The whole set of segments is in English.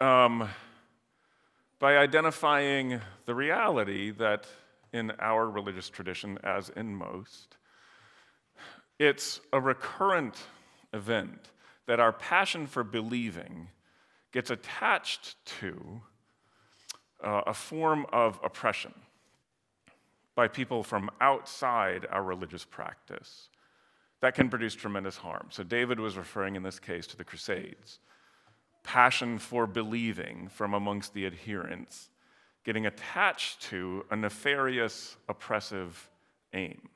um, by identifying the reality that in our religious tradition, as in most, it's a recurrent event that our passion for believing gets attached to uh, a form of oppression by people from outside our religious practice that can produce tremendous harm. So, David was referring in this case to the Crusades. Passion for believing from amongst the adherents, getting attached to a nefarious, oppressive aim.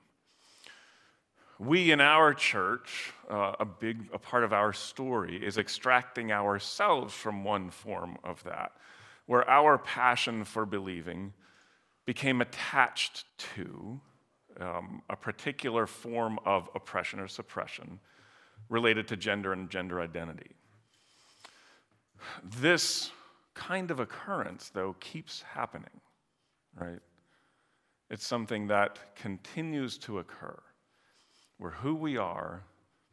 We in our church, uh, a big a part of our story is extracting ourselves from one form of that, where our passion for believing became attached to um, a particular form of oppression or suppression related to gender and gender identity. This kind of occurrence, though, keeps happening, right? It's something that continues to occur where who we are,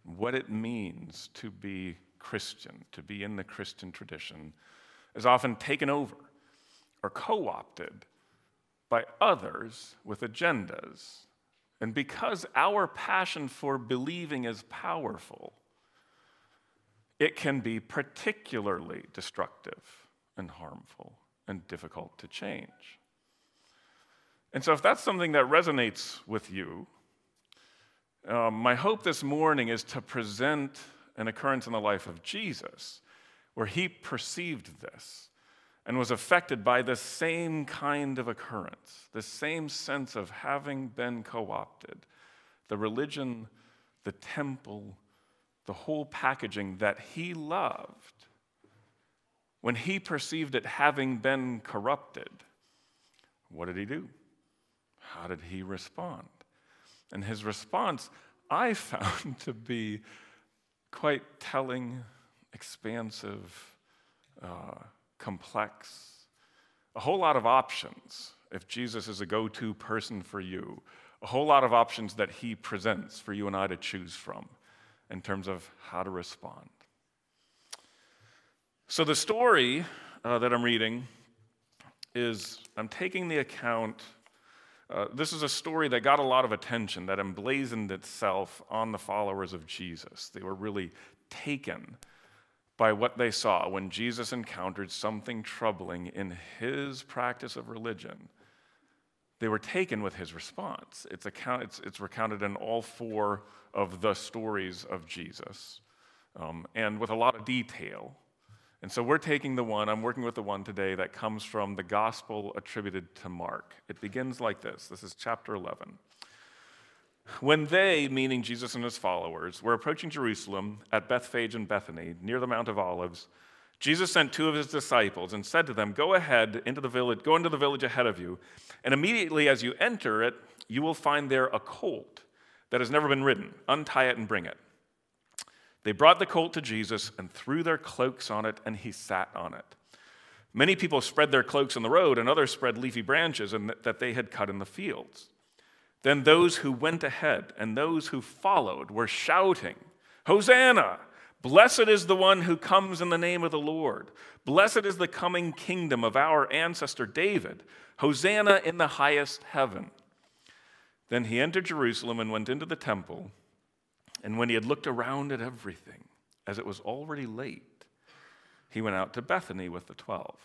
what it means to be Christian, to be in the Christian tradition, is often taken over or co opted by others with agendas. And because our passion for believing is powerful, it can be particularly destructive and harmful and difficult to change. And so, if that's something that resonates with you, um, my hope this morning is to present an occurrence in the life of Jesus where he perceived this and was affected by the same kind of occurrence, the same sense of having been co opted. The religion, the temple, the whole packaging that he loved, when he perceived it having been corrupted, what did he do? How did he respond? And his response, I found to be quite telling, expansive, uh, complex, a whole lot of options if Jesus is a go to person for you, a whole lot of options that he presents for you and I to choose from in terms of how to respond. So, the story uh, that I'm reading is I'm taking the account uh, this is a story that got a lot of attention, that emblazoned itself on the followers of Jesus. They were really taken by what they saw when Jesus encountered something troubling in his practice of religion. They were taken with his response. It's, account, it's, it's recounted in all four of the stories of Jesus, um, and with a lot of detail. And so we're taking the one, I'm working with the one today that comes from the gospel attributed to Mark. It begins like this this is chapter 11. When they, meaning Jesus and his followers, were approaching Jerusalem at Bethphage and Bethany, near the Mount of Olives, Jesus sent two of his disciples and said to them, Go ahead into the village, go into the village ahead of you, and immediately as you enter it, you will find there a colt that has never been ridden. Untie it and bring it. They brought the colt to Jesus and threw their cloaks on it, and he sat on it. Many people spread their cloaks on the road, and others spread leafy branches that they had cut in the fields. Then those who went ahead and those who followed were shouting, Hosanna! Blessed is the one who comes in the name of the Lord. Blessed is the coming kingdom of our ancestor David. Hosanna in the highest heaven. Then he entered Jerusalem and went into the temple. And when he had looked around at everything, as it was already late, he went out to Bethany with the twelve.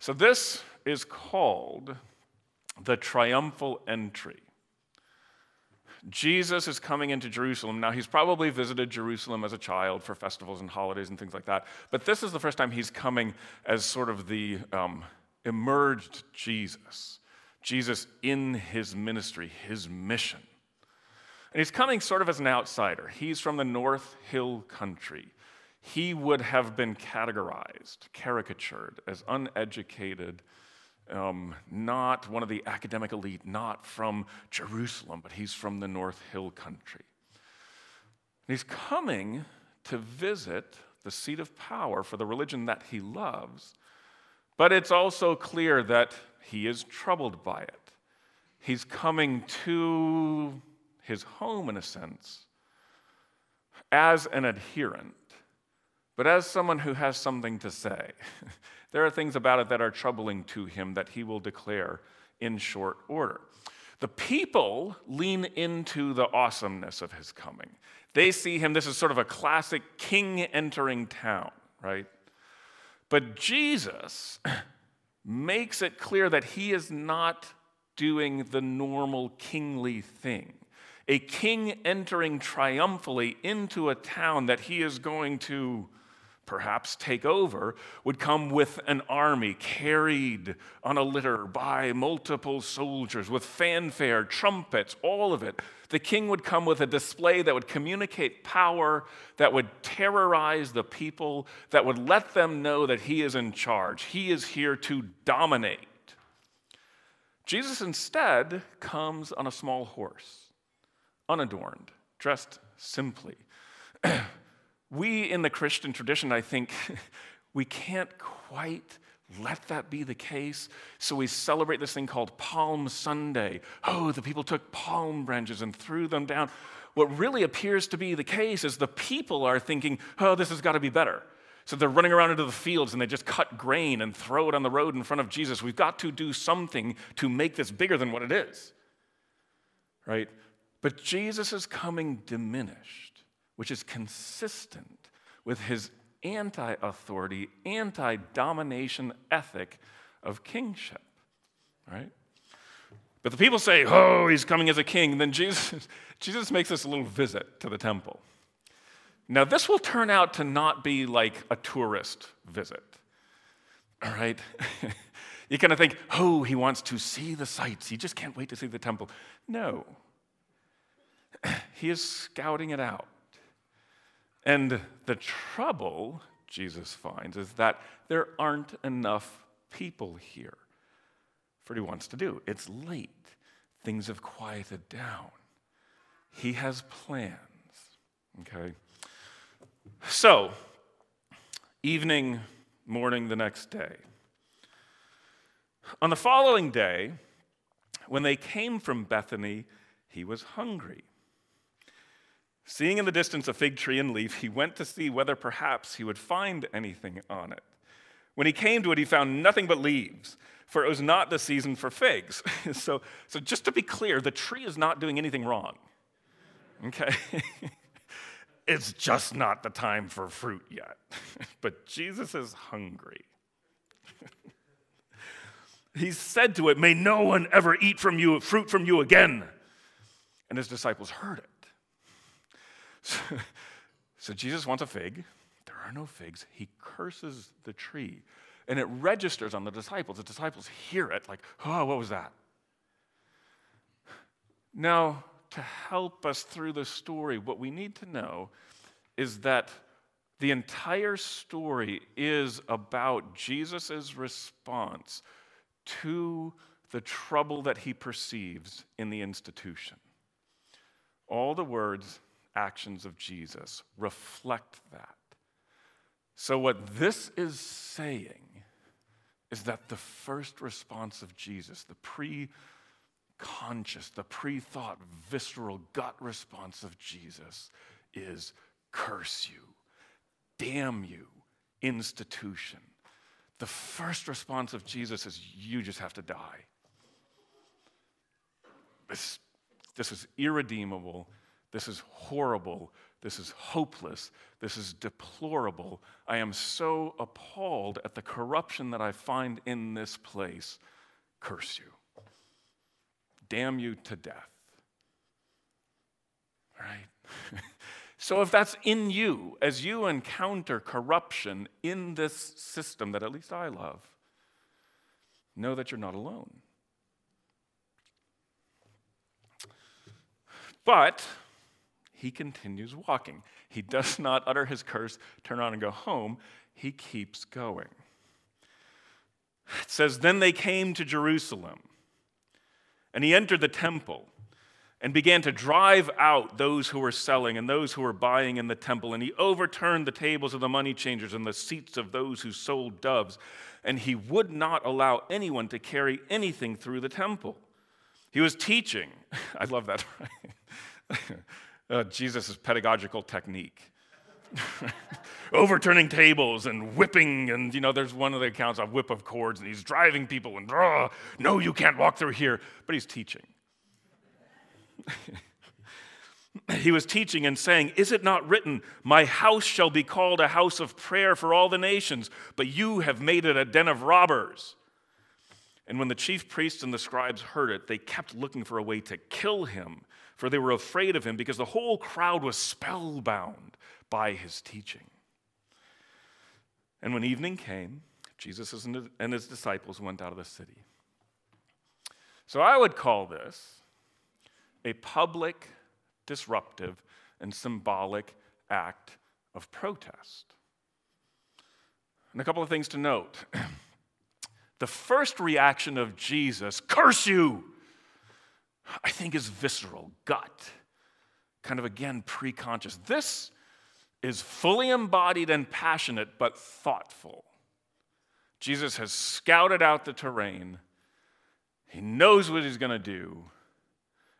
So this is called the triumphal entry. Jesus is coming into Jerusalem. Now, he's probably visited Jerusalem as a child for festivals and holidays and things like that, but this is the first time he's coming as sort of the um, emerged Jesus. Jesus in his ministry, his mission. And he's coming sort of as an outsider. He's from the North Hill country. He would have been categorized, caricatured as uneducated, um, not one of the academic elite, not from Jerusalem, but he's from the North Hill country. And he's coming to visit the seat of power for the religion that he loves, but it's also clear that he is troubled by it. He's coming to his home in a sense, as an adherent, but as someone who has something to say. there are things about it that are troubling to him that he will declare in short order. The people lean into the awesomeness of his coming. They see him, this is sort of a classic king entering town, right? But Jesus makes it clear that he is not doing the normal kingly thing. A king entering triumphally into a town that he is going to perhaps take over, would come with an army carried on a litter by multiple soldiers with fanfare, trumpets, all of it. The king would come with a display that would communicate power, that would terrorize the people, that would let them know that he is in charge. He is here to dominate. Jesus instead comes on a small horse, unadorned, dressed simply. we in the Christian tradition, I think, we can't quite let that be the case. So we celebrate this thing called Palm Sunday. Oh, the people took palm branches and threw them down. What really appears to be the case is the people are thinking, oh, this has got to be better. So they're running around into the fields and they just cut grain and throw it on the road in front of Jesus. We've got to do something to make this bigger than what it is. Right? But Jesus is coming diminished which is consistent with his anti authority, anti domination ethic of kingship, right? But the people say, oh, he's coming as a king. Then Jesus, Jesus makes this little visit to the temple. Now, this will turn out to not be like a tourist visit, all right? you kind of think, oh, he wants to see the sights. He just can't wait to see the temple. No, he is scouting it out. And the trouble, Jesus finds, is that there aren't enough people here for what he wants to do. It's late, things have quieted down. He has plans, okay? So, evening, morning the next day. On the following day, when they came from Bethany, he was hungry. Seeing in the distance a fig tree and leaf, he went to see whether perhaps he would find anything on it. When he came to it, he found nothing but leaves, for it was not the season for figs. so, so, just to be clear, the tree is not doing anything wrong. Okay? it's just not the time for fruit yet. but Jesus is hungry. he said to it, May no one ever eat from you fruit from you again. And his disciples heard it. So, Jesus wants a fig. There are no figs. He curses the tree. And it registers on the disciples. The disciples hear it like, oh, what was that? Now, to help us through the story, what we need to know is that the entire story is about Jesus' response to the trouble that he perceives in the institution. All the words actions of Jesus reflect that. So, what this is saying is that the first response of Jesus, the pre conscious, the pre thought, visceral gut response of Jesus is curse you, damn you, institution. The first response of Jesus is you just have to die. This, this is irredeemable. This is horrible. This is hopeless. This is deplorable. I am so appalled at the corruption that I find in this place. Curse you. Damn you to death. Right? so, if that's in you, as you encounter corruption in this system that at least I love, know that you're not alone. But he continues walking. He does not utter his curse, turn around and go home. He keeps going. It says, Then they came to Jerusalem, and he entered the temple and began to drive out those who were selling and those who were buying in the temple. And he overturned the tables of the money changers and the seats of those who sold doves. And he would not allow anyone to carry anything through the temple. He was teaching. I love that. Uh, Jesus' pedagogical technique. overturning tables and whipping. And, you know, there's one of the accounts of whip of cords, and he's driving people and, no, you can't walk through here. But he's teaching. he was teaching and saying, Is it not written, My house shall be called a house of prayer for all the nations, but you have made it a den of robbers? And when the chief priests and the scribes heard it, they kept looking for a way to kill him, for they were afraid of him because the whole crowd was spellbound by his teaching. And when evening came, Jesus and his disciples went out of the city. So I would call this a public, disruptive, and symbolic act of protest. And a couple of things to note. the first reaction of Jesus, curse you, I think is visceral, gut, kind of again preconscious. This is fully embodied and passionate, but thoughtful. Jesus has scouted out the terrain, he knows what he's going to do.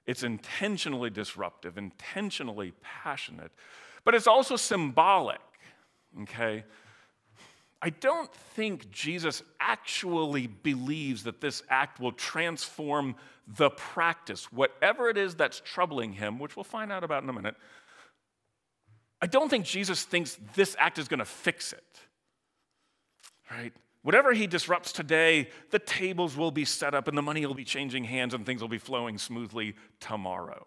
It's intentionally disruptive, intentionally passionate, but it's also symbolic, okay? I don't think Jesus actually believes that this act will transform the practice, whatever it is that's troubling him, which we'll find out about in a minute. I don't think Jesus thinks this act is going to fix it, right? Whatever he disrupts today, the tables will be set up and the money will be changing hands and things will be flowing smoothly tomorrow.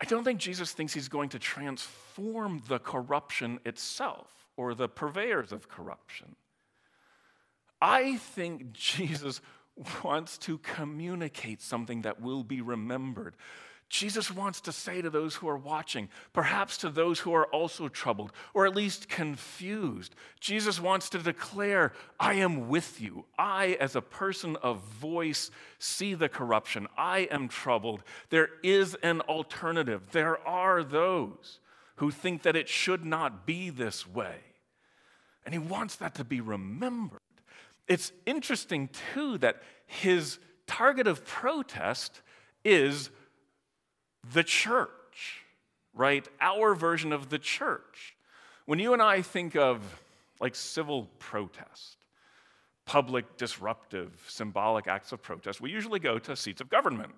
I don't think Jesus thinks he's going to transform the corruption itself or the purveyors of corruption. I think Jesus wants to communicate something that will be remembered. Jesus wants to say to those who are watching, perhaps to those who are also troubled or at least confused, Jesus wants to declare, I am with you. I, as a person of voice, see the corruption. I am troubled. There is an alternative. There are those who think that it should not be this way. And he wants that to be remembered. It's interesting, too, that his target of protest is the church, right? Our version of the church. When you and I think of like civil protest, public, disruptive, symbolic acts of protest, we usually go to seats of government,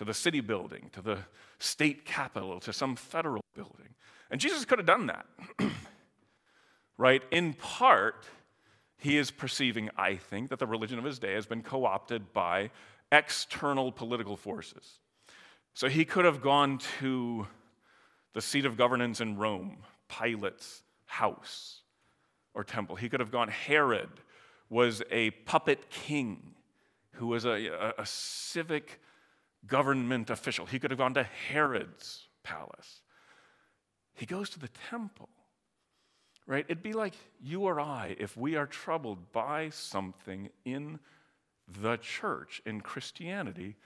to the city building, to the state capitol, to some federal building. And Jesus could have done that, right? In part, he is perceiving, I think, that the religion of his day has been co opted by external political forces. So he could have gone to the seat of governance in Rome, Pilate's house or temple. He could have gone, Herod was a puppet king who was a, a, a civic government official. He could have gone to Herod's palace. He goes to the temple, right? It'd be like you or I if we are troubled by something in the church, in Christianity,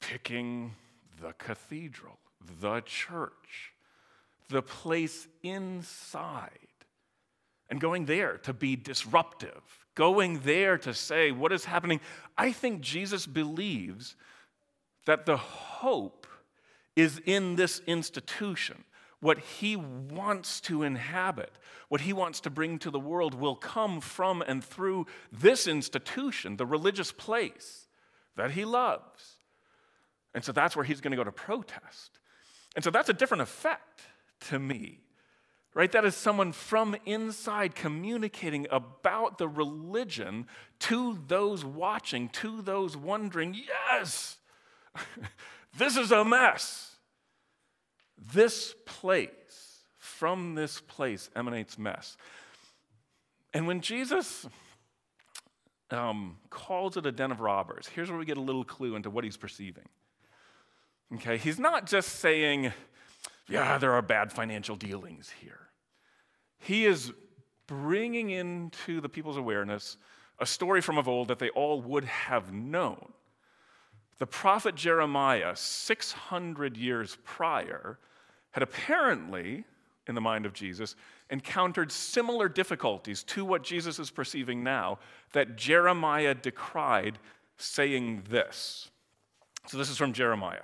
picking the cathedral, the church, the place inside, and going there to be disruptive, going there to say what is happening. I think Jesus believes that the hope is in this institution. What he wants to inhabit, what he wants to bring to the world, will come from and through this institution, the religious place that he loves. And so that's where he's going to go to protest. And so that's a different effect to me, right? That is someone from inside communicating about the religion to those watching, to those wondering, yes, this is a mess. This place, from this place emanates mess. And when Jesus um, calls it a den of robbers, here's where we get a little clue into what he's perceiving. Okay, he's not just saying, yeah, there are bad financial dealings here. He is bringing into the people's awareness a story from of old that they all would have known. The prophet Jeremiah, 600 years prior, had apparently, in the mind of Jesus, encountered similar difficulties to what Jesus is perceiving now that Jeremiah decried, saying this. So, this is from Jeremiah.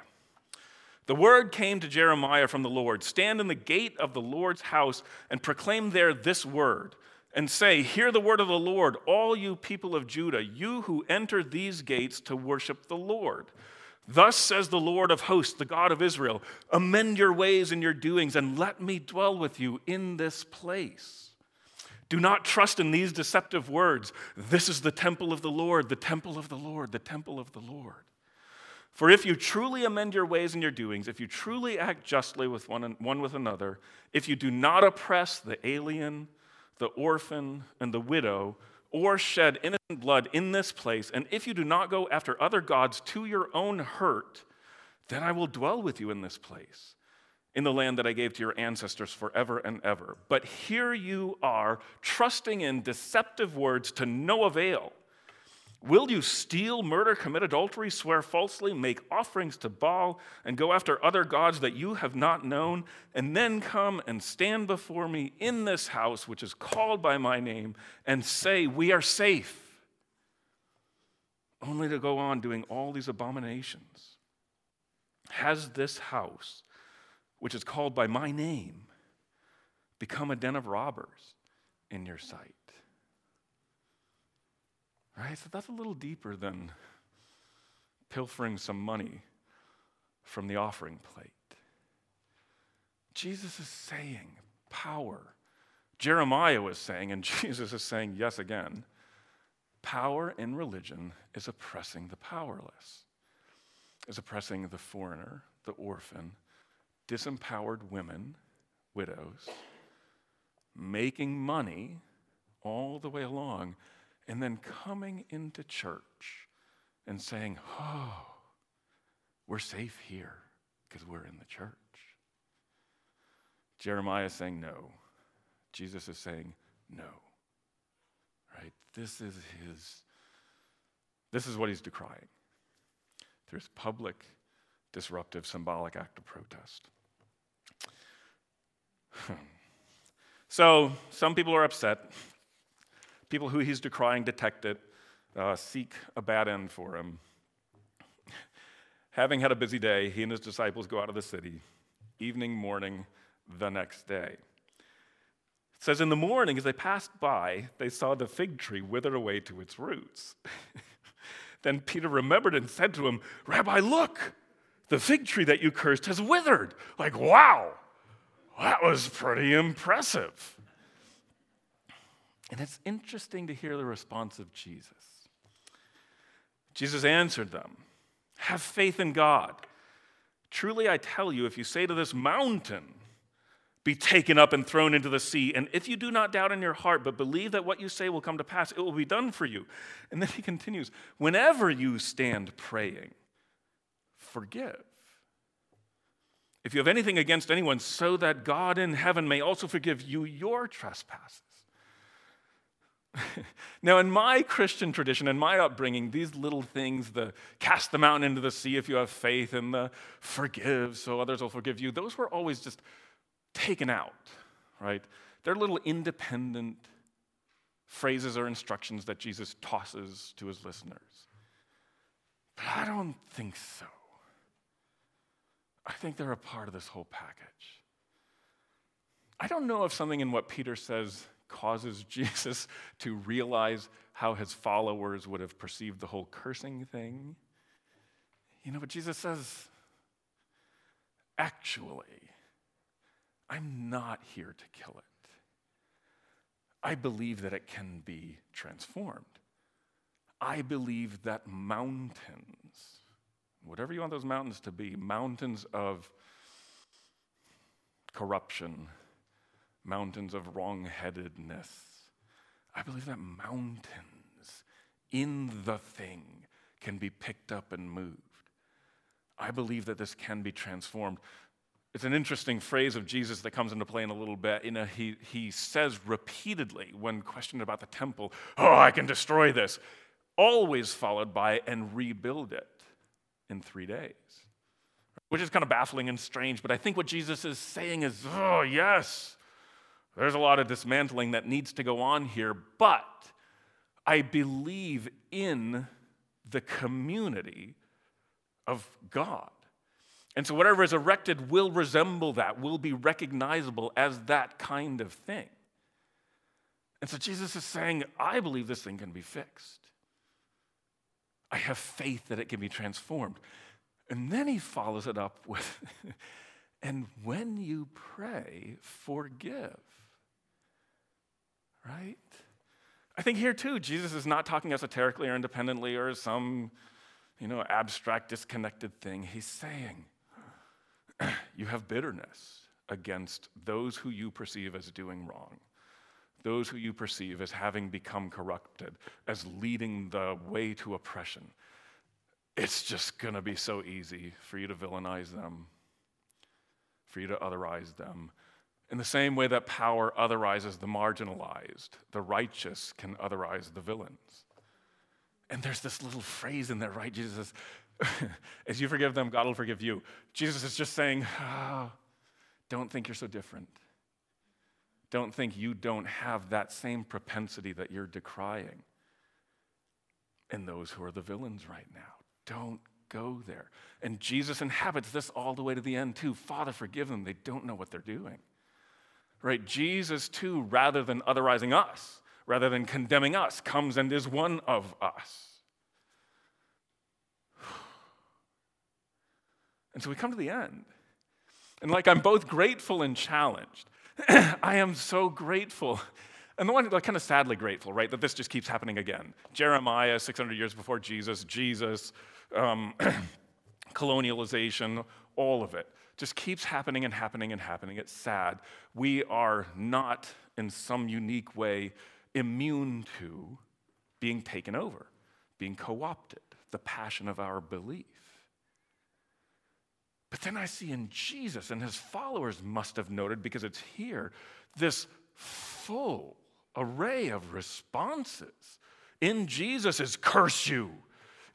The word came to Jeremiah from the Lord Stand in the gate of the Lord's house and proclaim there this word, and say, Hear the word of the Lord, all you people of Judah, you who enter these gates to worship the Lord. Thus says the Lord of hosts, the God of Israel Amend your ways and your doings, and let me dwell with you in this place. Do not trust in these deceptive words. This is the temple of the Lord, the temple of the Lord, the temple of the Lord. For if you truly amend your ways and your doings, if you truly act justly with one, one with another, if you do not oppress the alien, the orphan, and the widow, or shed innocent blood in this place, and if you do not go after other gods to your own hurt, then I will dwell with you in this place, in the land that I gave to your ancestors forever and ever. But here you are, trusting in deceptive words to no avail. Will you steal, murder, commit adultery, swear falsely, make offerings to Baal, and go after other gods that you have not known, and then come and stand before me in this house, which is called by my name, and say, We are safe? Only to go on doing all these abominations. Has this house, which is called by my name, become a den of robbers in your sight? Right? So that's a little deeper than pilfering some money from the offering plate. Jesus is saying power. Jeremiah was saying, and Jesus is saying yes again power in religion is oppressing the powerless, is oppressing the foreigner, the orphan, disempowered women, widows, making money all the way along and then coming into church and saying, Oh, we're safe here because we're in the church. Jeremiah is saying no. Jesus is saying no. Right? This is his, this is what he's decrying through his public, disruptive, symbolic act of protest. Hmm. so some people are upset People who he's decrying detect it, uh, seek a bad end for him. Having had a busy day, he and his disciples go out of the city, evening, morning, the next day. It says, In the morning, as they passed by, they saw the fig tree withered away to its roots. then Peter remembered and said to him, Rabbi, look, the fig tree that you cursed has withered. Like, wow, that was pretty impressive. And it's interesting to hear the response of Jesus. Jesus answered them Have faith in God. Truly, I tell you, if you say to this mountain, be taken up and thrown into the sea. And if you do not doubt in your heart, but believe that what you say will come to pass, it will be done for you. And then he continues whenever you stand praying, forgive. If you have anything against anyone, so that God in heaven may also forgive you your trespasses. now, in my Christian tradition, in my upbringing, these little things, the cast the mountain into the sea if you have faith, and the forgive so others will forgive you, those were always just taken out, right? They're little independent phrases or instructions that Jesus tosses to his listeners. But I don't think so. I think they're a part of this whole package. I don't know if something in what Peter says causes Jesus to realize how his followers would have perceived the whole cursing thing. You know, but Jesus says, actually, I'm not here to kill it. I believe that it can be transformed. I believe that mountains, whatever you want those mountains to be, mountains of corruption, mountains of wrongheadedness. I believe that mountains in the thing can be picked up and moved. I believe that this can be transformed. It's an interesting phrase of Jesus that comes into play in a little bit. You know, he, he says repeatedly when questioned about the temple, Oh, I can destroy this, always followed by, and rebuild it in three days. Which is kind of baffling and strange, but I think what Jesus is saying is, Oh, yes, there's a lot of dismantling that needs to go on here, but I believe in the community of God. And so, whatever is erected will resemble that, will be recognizable as that kind of thing. And so, Jesus is saying, I believe this thing can be fixed. I have faith that it can be transformed. And then he follows it up with, and when you pray, forgive. Right? I think here too, Jesus is not talking esoterically or independently or some, you know, abstract, disconnected thing. He's saying, you have bitterness against those who you perceive as doing wrong, those who you perceive as having become corrupted, as leading the way to oppression. It's just going to be so easy for you to villainize them, for you to otherize them. In the same way that power otherizes the marginalized, the righteous can otherize the villains. And there's this little phrase in there, right? Jesus as you forgive them, God will forgive you. Jesus is just saying, oh, don't think you're so different. Don't think you don't have that same propensity that you're decrying in those who are the villains right now. Don't go there. And Jesus inhabits this all the way to the end, too. Father, forgive them. They don't know what they're doing. Right? Jesus, too, rather than otherizing us, rather than condemning us, comes and is one of us. And so we come to the end. And like I'm both grateful and challenged. I am so grateful. And the one, like, kind of sadly grateful, right, that this just keeps happening again. Jeremiah, 600 years before Jesus, Jesus, um, colonialization, all of it just keeps happening and happening and happening. It's sad. We are not, in some unique way, immune to being taken over, being co opted, the passion of our belief. But then I see in Jesus, and his followers must have noted because it's here, this full array of responses. In Jesus is curse you,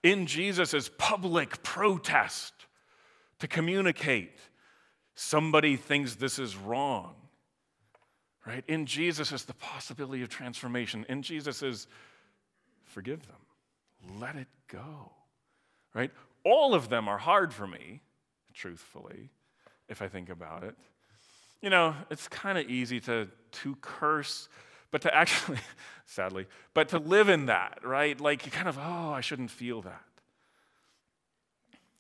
in Jesus is public protest to communicate somebody thinks this is wrong. Right? In Jesus is the possibility of transformation. In Jesus is forgive them. Let it go. Right? All of them are hard for me truthfully, if I think about it. You know, it's kind of easy to, to curse, but to actually, sadly, but to live in that, right? Like you kind of, oh, I shouldn't feel that.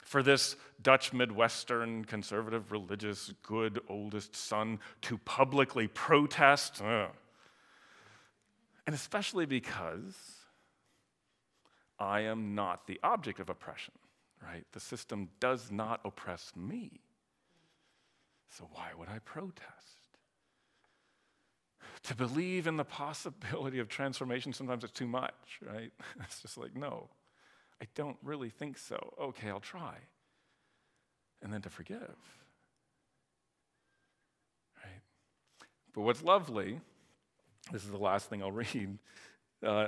For this Dutch Midwestern conservative religious good oldest son to publicly protest, and especially because I am not the object of oppression right? The system does not oppress me. So why would I protest? To believe in the possibility of transformation, sometimes it's too much, right? It's just like, no, I don't really think so. Okay, I'll try. And then to forgive. Right? But what's lovely, this is the last thing I'll read. Uh,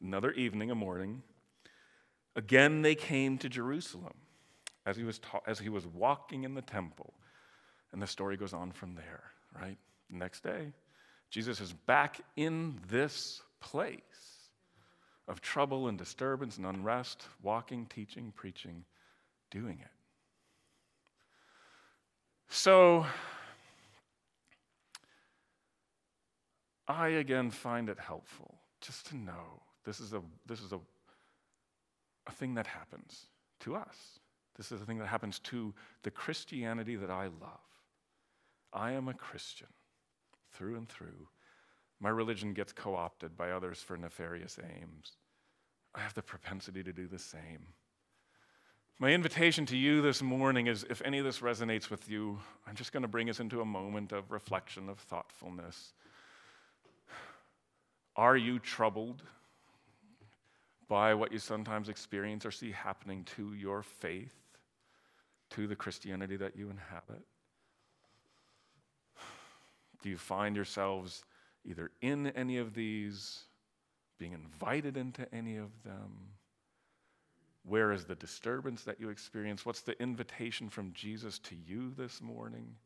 another evening, a morning, Again, they came to Jerusalem as he was, ta- as he was walking in the temple. And the story goes on from there, right? Next day, Jesus is back in this place of trouble and disturbance and unrest, walking, teaching, preaching, doing it. So, I again find it helpful just to know this is a, this is a a thing that happens to us. This is a thing that happens to the Christianity that I love. I am a Christian through and through. My religion gets co opted by others for nefarious aims. I have the propensity to do the same. My invitation to you this morning is if any of this resonates with you, I'm just going to bring us into a moment of reflection, of thoughtfulness. Are you troubled by what you sometimes experience or see happening to your faith, to the Christianity that you inhabit? Do you find yourselves either in any of these, being invited into any of them? Where is the disturbance that you experience? What's the invitation from Jesus to you this morning?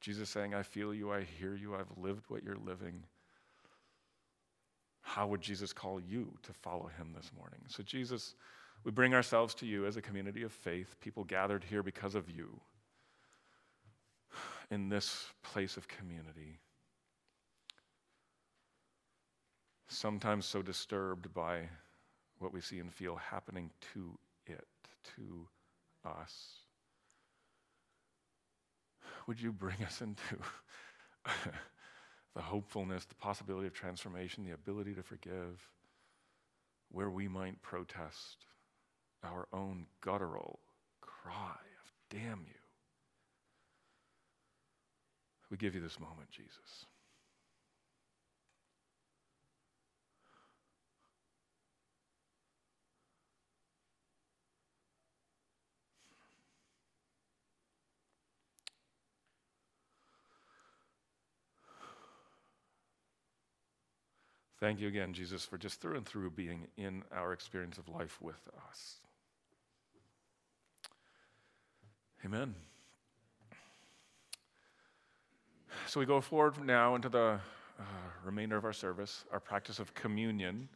Jesus saying, I feel you, I hear you, I've lived what you're living. How would Jesus call you to follow him this morning? So, Jesus, we bring ourselves to you as a community of faith, people gathered here because of you. in this place of community. Sometimes so disturbed by what we see and feel happening to it, to us. Would you bring us into the hopefulness, the possibility of transformation, the ability to forgive, where we might protest our own guttural cry of, damn you. We give you this moment, Jesus. Thank you again, Jesus, for just through and through being in our experience of life with us. Amen. So we go forward now into the uh, remainder of our service, our practice of communion.